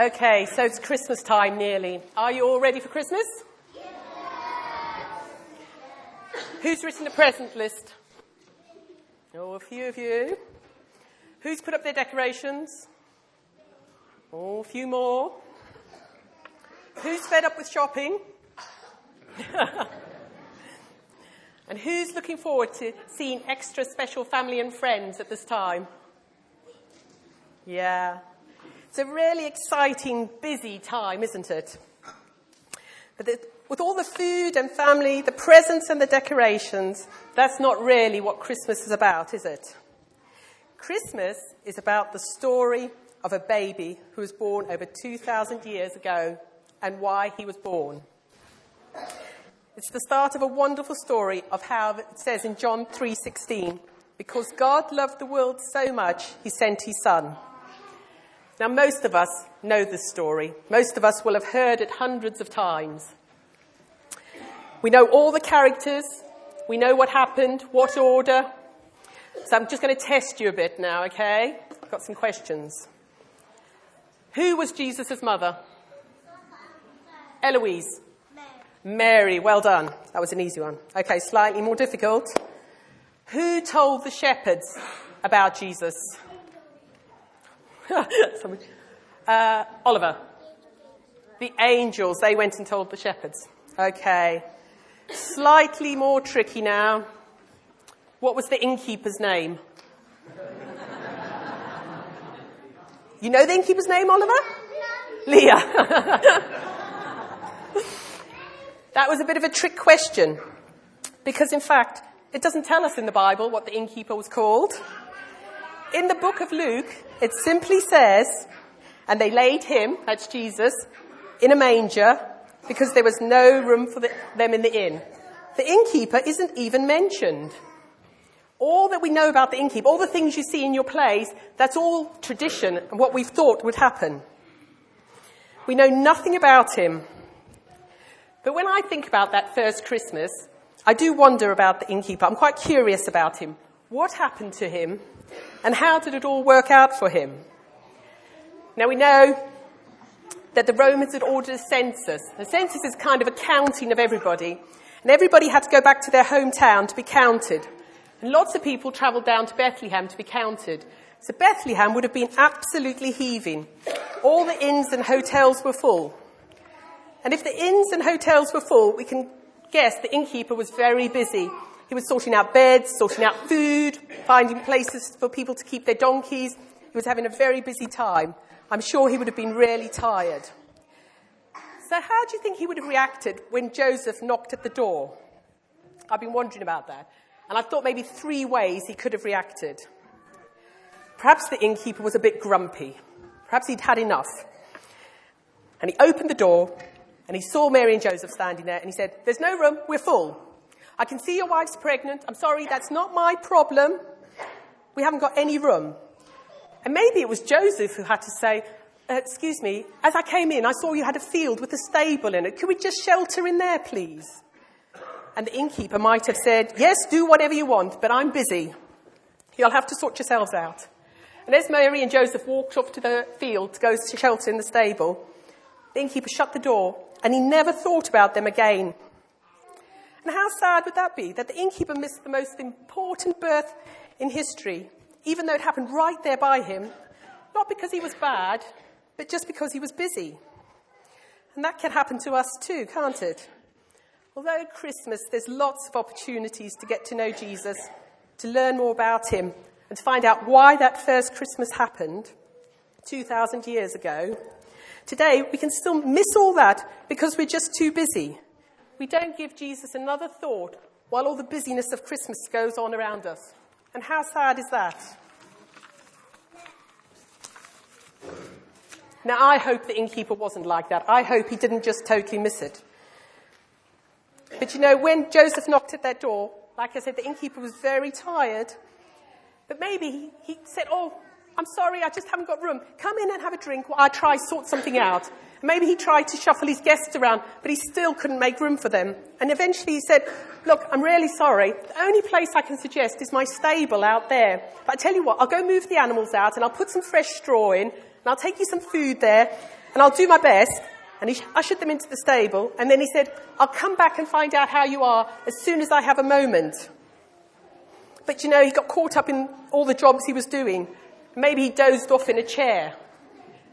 Okay, so it's Christmas time nearly. Are you all ready for Christmas? Yes. Who's written a present list? Oh, a few of you. Who's put up their decorations? Oh, a few more. Who's fed up with shopping? and who's looking forward to seeing extra special family and friends at this time? Yeah. It's a really exciting, busy time, isn't it? But the, with all the food and family, the presents and the decorations, that's not really what Christmas is about, is it? Christmas is about the story of a baby who was born over 2,000 years ago and why he was born. It's the start of a wonderful story of how it says in John 3:16, because God loved the world so much, he sent his son. Now most of us know this story. Most of us will have heard it hundreds of times. We know all the characters, we know what happened, what order. So I'm just going to test you a bit now, okay? I've got some questions. Who was Jesus' mother? Eloise. Mary, well done. That was an easy one. Okay, slightly more difficult. Who told the shepherds about Jesus? uh, Oliver. The angels, they went and told the shepherds. Okay. Slightly more tricky now. What was the innkeeper's name? You know the innkeeper's name, Oliver? Leah. that was a bit of a trick question. Because in fact, it doesn't tell us in the Bible what the innkeeper was called. In the book of Luke, it simply says, and they laid him, that's Jesus, in a manger because there was no room for the, them in the inn. The innkeeper isn't even mentioned. All that we know about the innkeeper, all the things you see in your plays, that's all tradition and what we've thought would happen. We know nothing about him. But when I think about that first Christmas, I do wonder about the innkeeper. I'm quite curious about him. What happened to him? And how did it all work out for him? Now we know that the Romans had ordered a census. The census is kind of a counting of everybody. And everybody had to go back to their hometown to be counted. And lots of people travelled down to Bethlehem to be counted. So Bethlehem would have been absolutely heaving. All the inns and hotels were full. And if the inns and hotels were full, we can guess the innkeeper was very busy. He was sorting out beds, sorting out food, finding places for people to keep their donkeys. He was having a very busy time. I'm sure he would have been really tired. So, how do you think he would have reacted when Joseph knocked at the door? I've been wondering about that. And I've thought maybe three ways he could have reacted. Perhaps the innkeeper was a bit grumpy. Perhaps he'd had enough. And he opened the door and he saw Mary and Joseph standing there and he said, There's no room, we're full. I can see your wife's pregnant. I'm sorry, that's not my problem. We haven't got any room. And maybe it was Joseph who had to say, uh, Excuse me, as I came in, I saw you had a field with a stable in it. Could we just shelter in there, please? And the innkeeper might have said, Yes, do whatever you want, but I'm busy. You'll have to sort yourselves out. And as Mary and Joseph walked off to the field to go to shelter in the stable, the innkeeper shut the door and he never thought about them again. And how sad would that be? That the innkeeper missed the most important birth in history, even though it happened right there by him, not because he was bad, but just because he was busy. And that can happen to us too, can't it? Although at Christmas there's lots of opportunities to get to know Jesus, to learn more about him, and to find out why that first Christmas happened 2,000 years ago, today we can still miss all that because we're just too busy. We don't give Jesus another thought while all the busyness of Christmas goes on around us. And how sad is that? Now, I hope the innkeeper wasn't like that. I hope he didn't just totally miss it. But you know, when Joseph knocked at that door, like I said, the innkeeper was very tired. But maybe he, said, Oh, I'm sorry, I just haven't got room. Come in and have a drink while I try sort something out. Maybe he tried to shuffle his guests around, but he still couldn't make room for them. And eventually he said, Look, I'm really sorry. The only place I can suggest is my stable out there. But I tell you what, I'll go move the animals out and I'll put some fresh straw in and I'll take you some food there and I'll do my best. And he ushered them into the stable, and then he said, I'll come back and find out how you are as soon as I have a moment. But you know, he got caught up in all the jobs he was doing. Maybe he dozed off in a chair.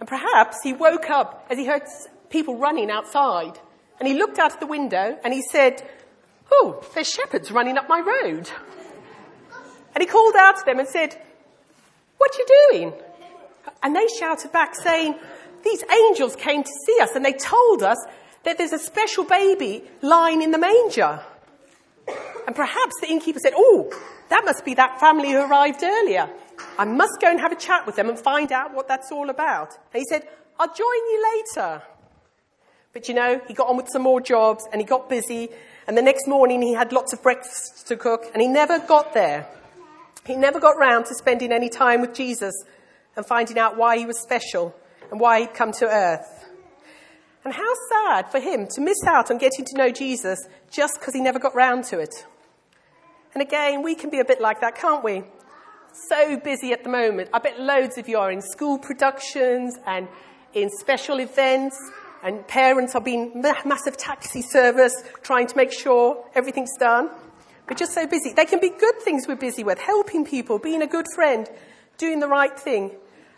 And perhaps he woke up as he heard people running outside. And he looked out of the window and he said, Oh, there's shepherds running up my road. And he called out to them and said, What are you doing? And they shouted back saying, These angels came to see us and they told us that there's a special baby lying in the manger. And perhaps the innkeeper said, Oh, that must be that family who arrived earlier. I must go and have a chat with them and find out what that's all about. And he said, I'll join you later. But you know, he got on with some more jobs and he got busy. And the next morning he had lots of breakfast to cook and he never got there. He never got round to spending any time with Jesus and finding out why he was special and why he'd come to earth. And how sad for him to miss out on getting to know Jesus just because he never got round to it. And again, we can be a bit like that, can't we? So busy at the moment. I bet loads of you are in school productions and in special events, and parents are being massive taxi service trying to make sure everything's done. We're just so busy. They can be good things we're busy with, helping people, being a good friend, doing the right thing.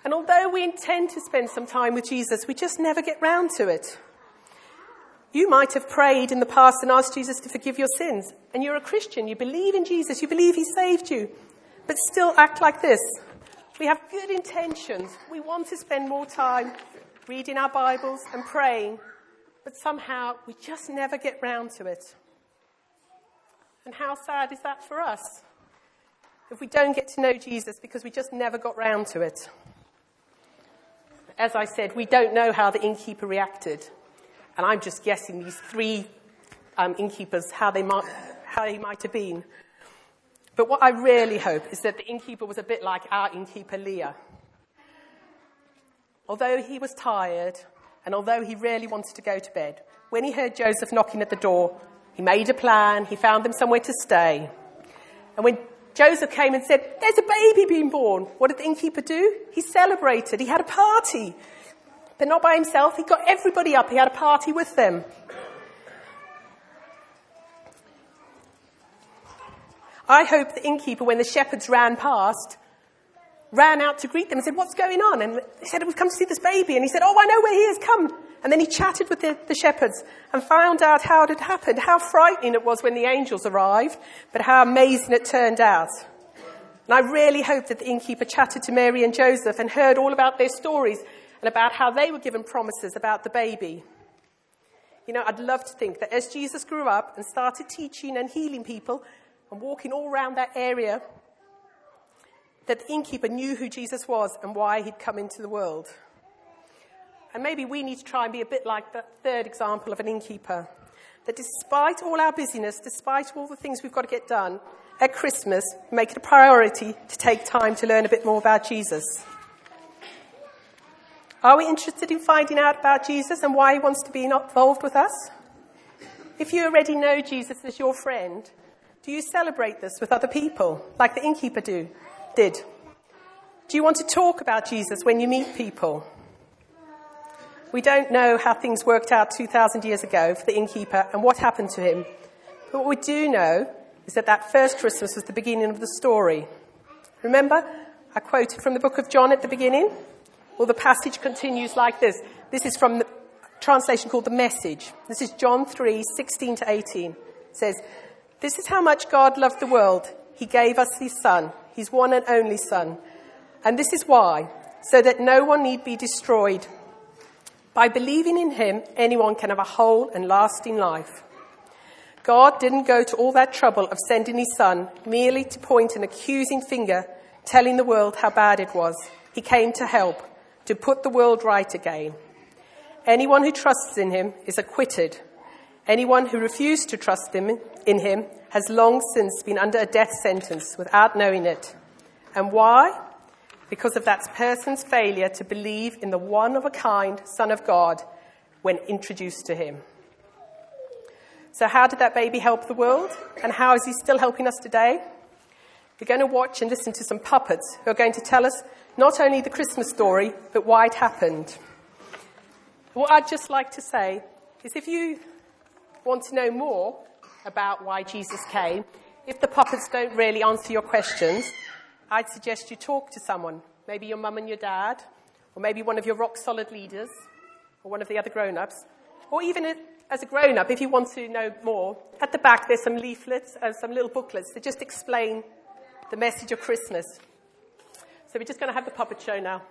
And although we intend to spend some time with Jesus, we just never get round to it. You might have prayed in the past and asked Jesus to forgive your sins, and you're a Christian, you believe in Jesus, you believe he saved you, but still act like this. We have good intentions. We want to spend more time reading our Bibles and praying, but somehow we just never get round to it. And how sad is that for us? If we don't get to know Jesus because we just never got round to it as I said, we don't know how the innkeeper reacted. And I'm just guessing these three um, innkeepers, how they, might, how they might have been. But what I really hope is that the innkeeper was a bit like our innkeeper Leah. Although he was tired, and although he really wanted to go to bed, when he heard Joseph knocking at the door, he made a plan, he found them somewhere to stay. And when Joseph came and said, There's a baby being born. What did the innkeeper do? He celebrated. He had a party. But not by himself. He got everybody up. He had a party with them. I hope the innkeeper, when the shepherds ran past, ran out to greet them and said, What's going on? And they said, We've come to see this baby. And he said, Oh, I know where he is. Come. And then he chatted with the, the, shepherds and found out how it had happened, how frightening it was when the angels arrived, but how amazing it turned out. And I really hope that the innkeeper chatted to Mary and Joseph and heard all about their stories and about how they were given promises about the baby. You know, I'd love to think that as Jesus grew up and started teaching and healing people and walking all around that area, that the innkeeper knew who Jesus was and why he'd come into the world. And maybe we need to try and be a bit like that third example of an innkeeper. That despite all our busyness, despite all the things we've got to get done, at Christmas, make it a priority to take time to learn a bit more about Jesus. Are we interested in finding out about Jesus and why he wants to be involved with us? If you already know Jesus as your friend, do you celebrate this with other people, like the innkeeper do, did? Do you want to talk about Jesus when you meet people? We don't know how things worked out 2,000 years ago for the innkeeper and what happened to him. But what we do know is that that first Christmas was the beginning of the story. Remember, I quoted from the book of John at the beginning? Well, the passage continues like this. This is from the translation called The Message. This is John 3 16 to 18. It says, This is how much God loved the world. He gave us his Son, his one and only Son. And this is why, so that no one need be destroyed by believing in him, anyone can have a whole and lasting life. God didn't go to all that trouble of sending his son merely to point an accusing finger, telling the world how bad it was. He came to help, to put the world right again. Anyone who trusts in him is acquitted. Anyone who refused to trust him, in him has long since been under a death sentence without knowing it. And why? because of that person's failure to believe in the one of a kind Son of God when introduced to him. So, how did that baby help the world? And how is he still helping us today? We're going to watch and listen to some puppets who are going to tell us not only the Christmas story, but why it happened. What I'd just like to say is if you want to know more about why Jesus came, if the puppets don't really answer your questions, I'd suggest you talk to someone, maybe your mum and your dad, or maybe one of your rock solid leaders, or one of the other grown ups, or even as a grown up, if you want to know more, at the back there's some leaflets and some little booklets that just explain the message of Christmas. So we're just going to have the puppet show now.